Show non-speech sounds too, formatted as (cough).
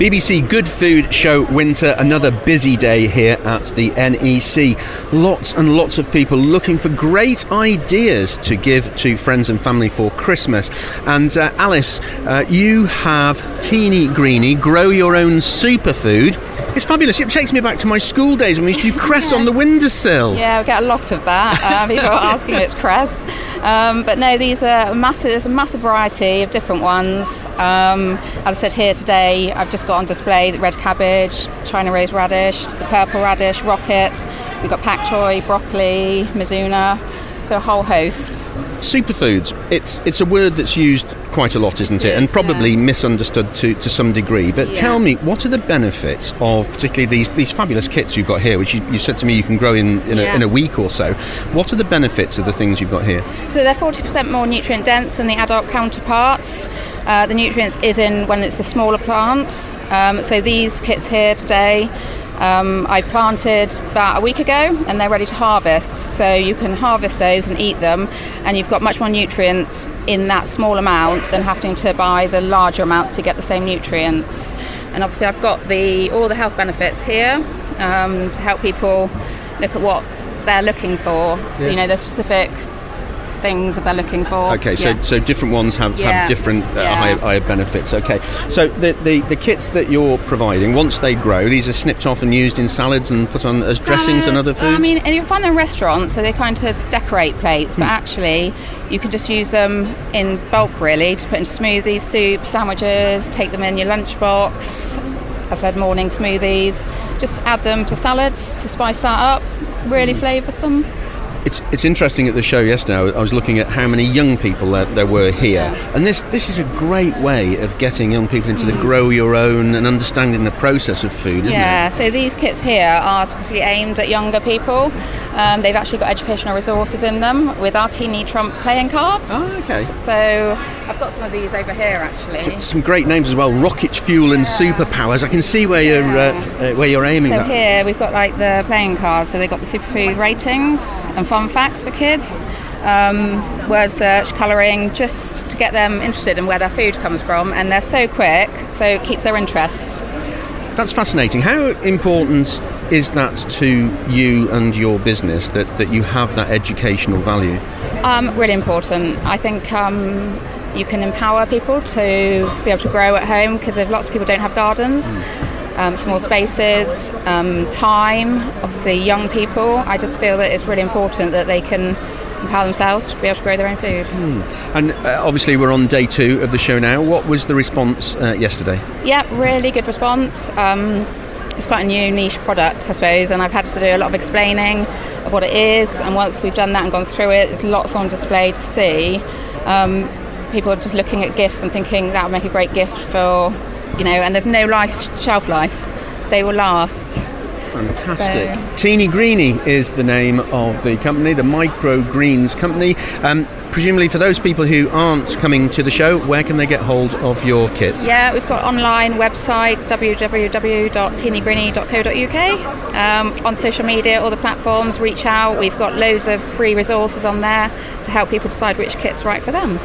BBC Good Food Show Winter, another busy day here at the NEC. Lots and lots of people looking for great ideas to give to friends and family for Christmas. And uh, Alice, uh, you have Teeny Greeny, grow your own superfood. It's fabulous. It takes me back to my school days when we used to do cress on the windowsill. Yeah, we get a lot of that. Uh, (laughs) people are asking if it's cress. Um, but no, these are massive. There's a massive variety of different ones. Um, as I said here today, I've just got on display the red cabbage, China rose radish, the purple radish, rocket. We've got pak choi, broccoli, mizuna. So a whole host. Superfoods. It's it's a word that's used quite a lot, isn't it? And probably yeah. misunderstood to, to some degree. But Yeah. tell me, what are the benefits of particularly these, these fabulous kits you've got here, which you, you said to me you can grow in, in, a, in a week or so? What are the benefits of the things you've got here? So they're 40% more nutrient dense than the adult counterparts. Uh, the nutrients is in when it's the smaller plant. Um, so these kits here today, um, I planted about a week ago and they're ready to harvest. So you can harvest those and eat them, and you've got much more nutrients in that small amount than having to buy the larger amounts to get the same nutrients. And obviously, I've got the all the health benefits here um, to help people look at what they're looking for. You know, the specific things that they're looking for. Okay, so, Yeah. so different ones have, Yeah. have different uh, Yeah. higher, higher benefits. Okay, so the, the, the kits that you're providing, once they grow, these are snipped off and used in salads and put on as dressings and other foods? I mean, and you'll find them in restaurants, so they kind of decorate plates, Hmm. but actually, you can just use them in bulk, really, to put into smoothies, soup, sandwiches, take them in your lunchbox. I said morning smoothies. Just add them to salads to spice that up. Really Hmm. flavoursome. It's, it's interesting at the show yesterday. I was- looking at how many young people there, there were here, Yeah. and this this is a great way of getting young people into the Mm. grow your own and understanding the process of food, isn't yeah, it? so these kits here are specifically aimed at younger people. Um, they've actually got educational resources in them with our teeny Trump playing cards. Oh, okay. So I've got some of these over here actually. Some great names as well: rocket fuel and superpowers. I can see where you're uh, uh, where you're aiming So at. here we've got like the playing cards. So they've got the superfood ratings and fun facts for kids. Um, word search, colouring, just to get them interested in where their food comes from. And they're so quick, so it keeps their interest. That's fascinating. How important is that to you and your business that, that you have that educational value? Um, really important. I think um, you can empower people to be able to grow at home because if lots of people don't have gardens. Um, small spaces, um, time, obviously young people. I just feel that it's really important that they can empower themselves to be able to grow their own food. And uh, obviously, we're on day two of the show now. What was the response uh, yesterday? Yeah, really good response. Um, it's quite a new niche product, I suppose, and I've had to do a lot of explaining of what it is. And once we've done that and gone through it, there's lots on display to see. Um, people are just looking at gifts and thinking that would make a great gift for, you know, and there's no life shelf life. They will last. Fantastic. So- Teeny Greeny is the name of the company, the Micro Greens Company. Um, presumably, for those people who aren't coming to the show, where can they get hold of your kits? Yeah, we've got online website www.teenygreeny.co.uk. Um, on social media, all the platforms, reach out. We've got loads of free resources on there to help people decide which kit's right for them.